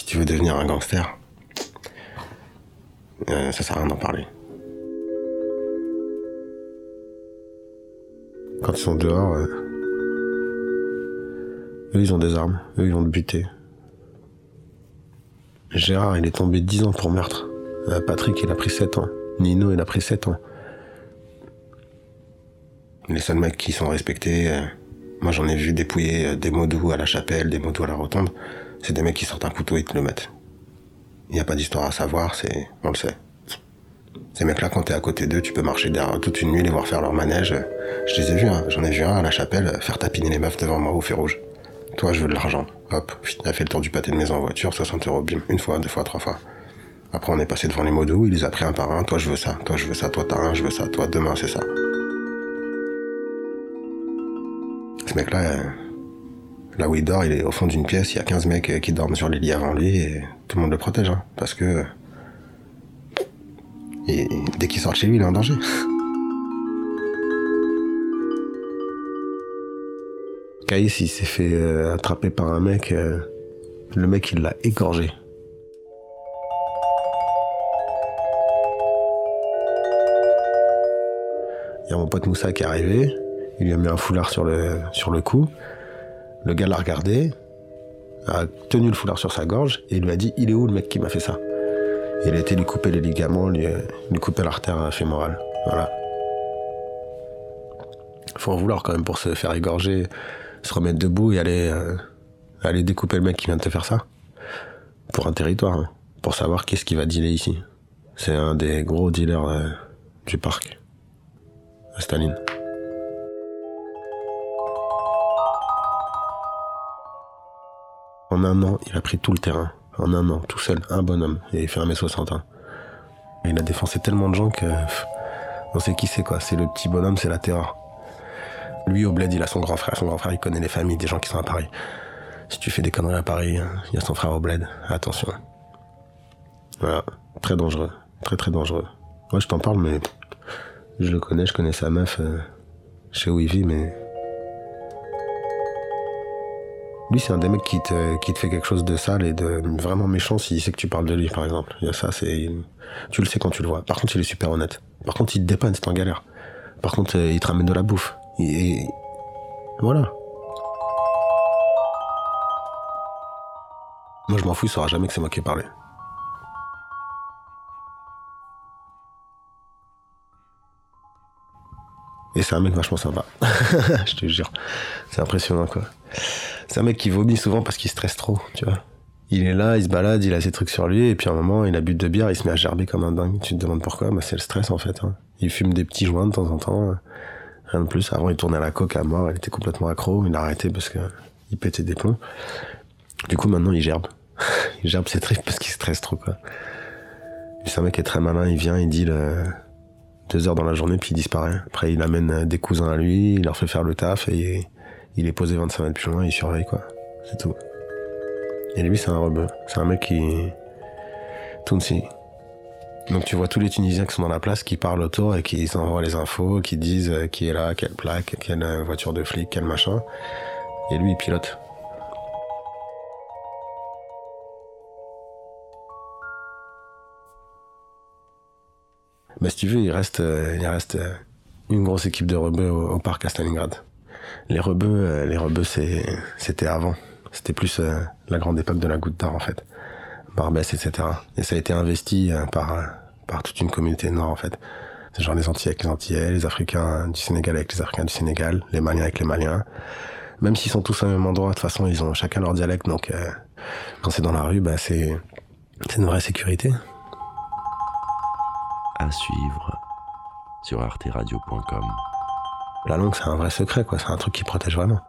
Si tu veux devenir un gangster, euh, ça sert à rien d'en parler. Quand ils sont dehors, euh, eux ils ont des armes, eux ils vont te buter. Gérard il est tombé 10 ans pour meurtre. Euh, Patrick il a pris 7 ans. Nino il a pris 7 ans. Les seuls mecs qui sont respectés, moi j'en ai vu dépouiller des modous à la chapelle, des modous à la rotonde, c'est des mecs qui sortent un couteau et te le mettent. Il n'y a pas d'histoire à savoir, c'est. on le sait. Ces mecs-là, quand t'es à côté d'eux, tu peux marcher derrière toute une nuit, les voir faire leur manège. Je les ai vus, hein. j'en ai vu un à la chapelle faire tapiner les meufs devant moi au feu rouge. Toi, je veux de l'argent. Hop, il a fait le tour du pâté de maison en voiture, 60 euros, bim, une fois, deux fois, trois fois. Après, on est passé devant les modous, il les a pris un par un. Toi, je veux ça, toi, je veux ça, toi, t'as un, je veux ça, toi, demain, c'est ça. Ce mec-là, euh, là où il dort, il est au fond d'une pièce, il y a 15 mecs euh, qui dorment sur les lits avant lui et tout le monde le protège, hein, parce que. et dès qu'il sort de chez lui, il est en danger. Caïs, il s'est fait euh, attraper par un mec. euh, le mec, il l'a égorgé. Il y a mon pote Moussa qui est arrivé. Il lui a mis un foulard sur le, sur le cou. Le gars l'a regardé, a tenu le foulard sur sa gorge et il lui a dit Il est où le mec qui m'a fait ça? Il a été lui couper les ligaments, lui, euh, couper l'artère fémorale. Voilà. Faut en vouloir quand même pour se faire égorger, se remettre debout et aller, euh, aller découper le mec qui vient de te faire ça. Pour un territoire, hein. pour savoir qu'est-ce qui va dealer ici. C'est un des gros dealers euh, du parc. Staline. En un an, il a pris tout le terrain. En un an, tout seul, un bonhomme. Et il fait 1m61. Et il a défoncé tellement de gens que. On sait qui c'est quoi. C'est le petit bonhomme, c'est la terreur. Lui, au bled, il a son grand frère. Son grand frère, il connaît les familles des gens qui sont à Paris. Si tu fais des conneries à Paris, hein, il y a son frère au bled. Attention. Voilà. Très dangereux. Très, très dangereux. Moi, je t'en parle, mais. Je le connais, je connais sa meuf. euh, je où il vit, mais. Lui, c'est un des mecs qui te, qui te fait quelque chose de sale et de vraiment méchant s'il sait que tu parles de lui, par exemple. Il y a ça, c'est. Tu le sais quand tu le vois. Par contre, il est super honnête. Par contre, il te dépanne, c'est en galère. Par contre, euh, il te ramène de la bouffe. Et. Voilà. Moi, je m'en fous, il saura jamais que c'est moi qui ai parlé. Et c'est un mec vachement sympa. je te jure. C'est impressionnant, quoi. C'est un mec qui vomit souvent parce qu'il stresse trop, tu vois. Il est là, il se balade, il a ses trucs sur lui, et puis à un moment, il a bu de bière, il se met à gerber comme un dingue. Tu te demandes pourquoi Bah, c'est le stress, en fait. hein. Il fume des petits joints de temps en temps. Rien de plus. Avant, il tournait à la coke à mort, il était complètement accro. Il a arrêté parce que il pétait des plombs. Du coup, maintenant, il gerbe. il gerbe ses tripes parce qu'il stresse trop. C'est un mec qui est très malin, il vient, il dit le... deux heures dans la journée, puis il disparaît. Après, il amène euh, des cousins à lui, il leur fait faire le taf, et il est posé 25 mètres plus loin, il surveille, quoi. C'est tout. Et lui, c'est un rebeu. C'est un mec qui... Tounsi. Donc tu vois tous les Tunisiens qui sont dans la place, qui parlent autour et qui envoient les infos, qui disent euh, qui est là, quelle plaque, quelle euh, voiture de flic, quel machin. Et lui, il pilote. Bah, si tu veux, il reste, euh, une grosse équipe de rebeux au parc à Stalingrad. Les rebeux, euh, les c'était avant. C'était plus euh, la grande époque de la goutte d'or, en fait. Barbès, etc. Et ça a été investi euh, par, par toute une communauté noire, en fait. C'est genre les Antillais avec les Antillais, les Africains du Sénégal avec les Africains du Sénégal, les Maliens avec les Maliens. Même s'ils sont tous au même endroit, de toute façon, ils ont chacun leur dialecte, donc quand c'est dans la rue, bah, c'est, c'est une vraie sécurité. À suivre sur arteradio.com. La langue, c'est un vrai secret, quoi. C'est un truc qui protège vraiment.